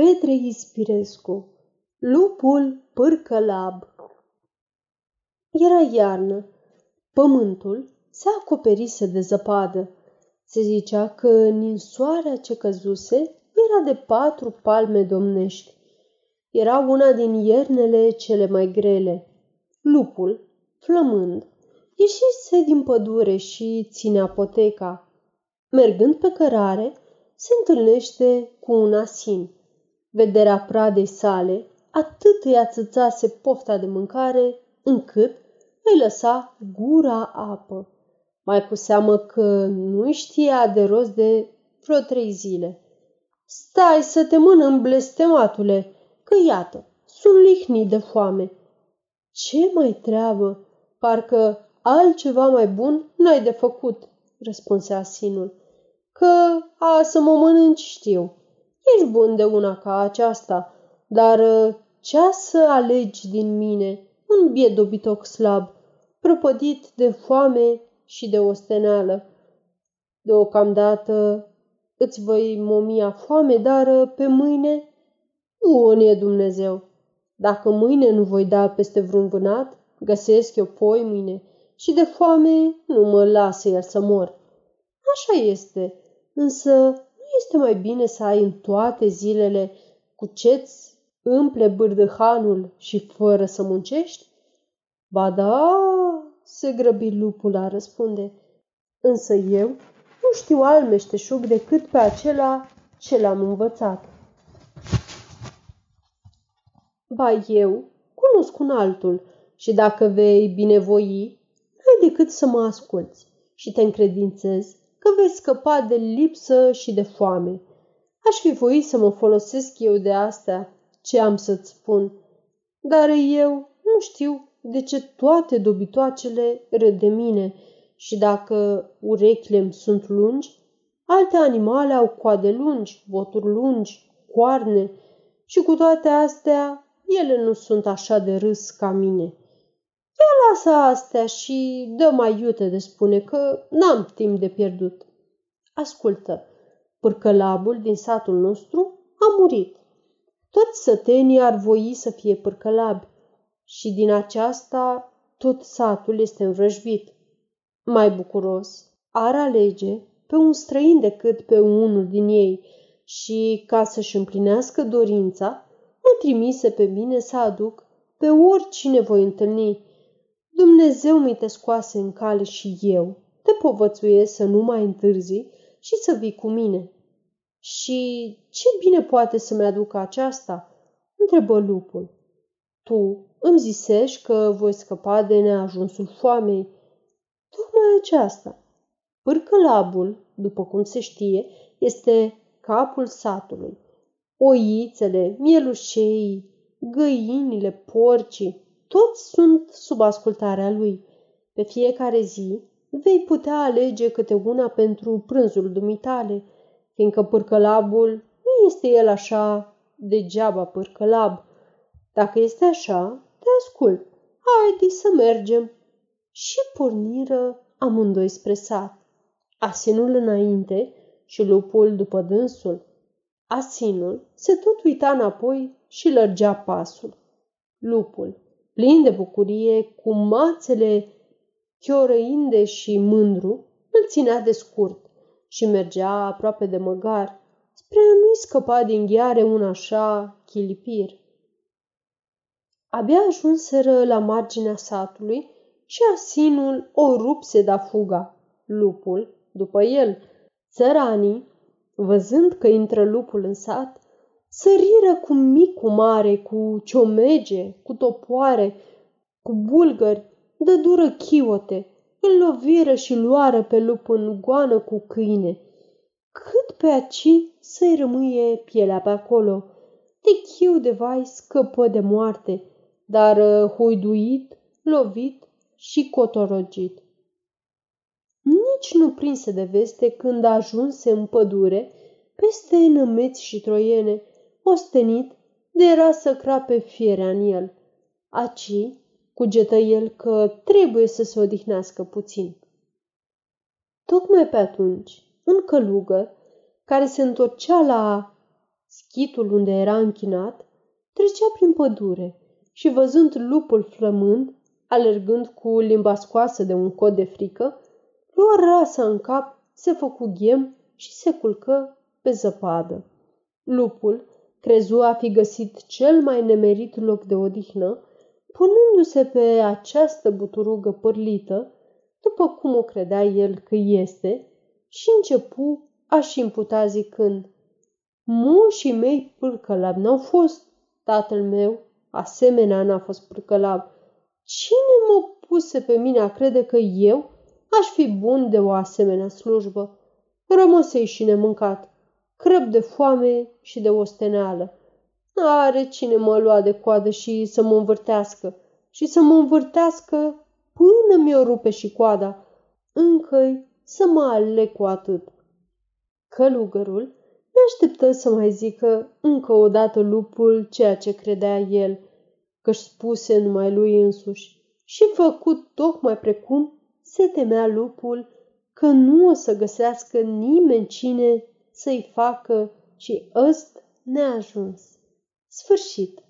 Petre Ispirescu Lupul pârcălab Era iarnă. Pământul se acoperise de zăpadă. Se zicea că ninsoarea ce căzuse era de patru palme domnești. Era una din iernele cele mai grele. Lupul, flămând, ieșise din pădure și ținea poteca. Mergând pe cărare, se întâlnește cu un asin. Vederea pradei sale atât îi ațățase pofta de mâncare, încât îi lăsa gura apă. Mai cu seamă că nu știa de rost de vreo trei zile. Stai să te mănânc, blestematule, că iată, sunt lihnit de foame. Ce mai treabă? Parcă altceva mai bun n-ai de făcut, răspunse asinul. Că a să mă mănânci știu. Ești bun de una ca aceasta, dar uh, ce să alegi din mine, un biet dobitoc slab, prăpădit de foame și de osteneală. Deocamdată îți voi momia foame, dar uh, pe mâine, bun e Dumnezeu. Dacă mâine nu voi da peste vreun vânat, găsesc eu poi mâine și de foame nu mă lasă el să mor. Așa este, însă nu este mai bine să ai în toate zilele cu ce-ți împle bârdăhanul și fără să muncești? Ba da, se grăbi lupul a răspunde, însă eu nu știu al meșteșug decât pe acela ce l-am învățat. Ba eu cunosc un altul și dacă vei binevoi, ai decât să mă asculți și te încredințez că vei scăpa de lipsă și de foame. Aș fi voit să mă folosesc eu de astea, ce am să-ți spun, dar eu nu știu de ce toate dobitoacele râd de mine și dacă urechile sunt lungi, alte animale au coade lungi, boturi lungi, coarne și cu toate astea ele nu sunt așa de râs ca mine. Ia lasă astea și dă mai iute de spune că n-am timp de pierdut. Ascultă, pârcălabul din satul nostru a murit. Toți sătenii ar voi să fie pârcălabi și din aceasta tot satul este învrăjbit. Mai bucuros ar alege pe un străin decât pe unul din ei și, ca să-și împlinească dorința, mă trimise pe mine să aduc pe oricine voi întâlni. Dumnezeu mi te scoase în cale și eu te povățuiesc să nu mai întârzi și să vii cu mine. Și ce bine poate să-mi aducă aceasta? întrebă lupul. Tu îmi zisești că voi scăpa de neajunsul foamei. Tocmai aceasta. Pârcălabul, după cum se știe, este capul satului. Oițele, mielușei, găinile, porcii, toți sunt sub ascultarea lui. Pe fiecare zi vei putea alege câte una pentru prânzul dumitale, fiindcă pârcălabul nu este el așa degeaba pârcălab. Dacă este așa, te ascult. Haide să mergem. Și porniră amândoi spre sat. Asinul înainte și lupul după dânsul. Asinul se tot uita înapoi și lărgea pasul. Lupul, plin de bucurie, cu mațele chiorăinde și mândru, îl ținea de scurt și mergea aproape de măgar, spre a nu-i scăpa din ghiare un așa chilipir. Abia ajunseră la marginea satului și asinul o rupse da fuga. Lupul, după el, țăranii, văzând că intră lupul în sat, săriră cu mic cu mare, cu ciomege, cu topoare, cu bulgări, dă dură chiote, îl loviră și luară pe lup în goană cu câine. Cât pe aci să-i rămâie pielea pe acolo. De chiu de vai scăpă de moarte, dar uh, huiduit, lovit și cotorogit. Nici nu prinse de veste când ajunse în pădure, peste nămeți și troiene, ostenit de era să crape fierea în el. Aci cugetă el că trebuie să se odihnească puțin. Tocmai pe atunci, un călugăr care se întorcea la Schitul unde era închinat trecea prin pădure și văzând lupul flămând, alergând cu limba scoasă de un cod de frică, luă rasa în cap, se făcu ghem și se culcă pe zăpadă. Lupul crezu a fi găsit cel mai nemerit loc de odihnă, punându-se pe această buturugă părlită, după cum o credea el că este, și începu a-și imputa zicând, Moșii mei pârcălab n-au fost, tatăl meu, asemenea n-a fost pârcălab. Cine mă puse pe mine a crede că eu aș fi bun de o asemenea slujbă? Rămăsei și nemâncat, crăb de foame și de osteneală. Are cine mă lua de coadă și să mă învârtească și să mă învârtească până mi-o rupe și coada. încă să mă aleg cu atât. Călugărul nu așteptă să mai zică încă o dată lupul ceea ce credea el, că-și spuse numai lui însuși și făcut tocmai precum se temea lupul că nu o să găsească nimeni cine să-i facă și ăst neajuns. Sfârșit.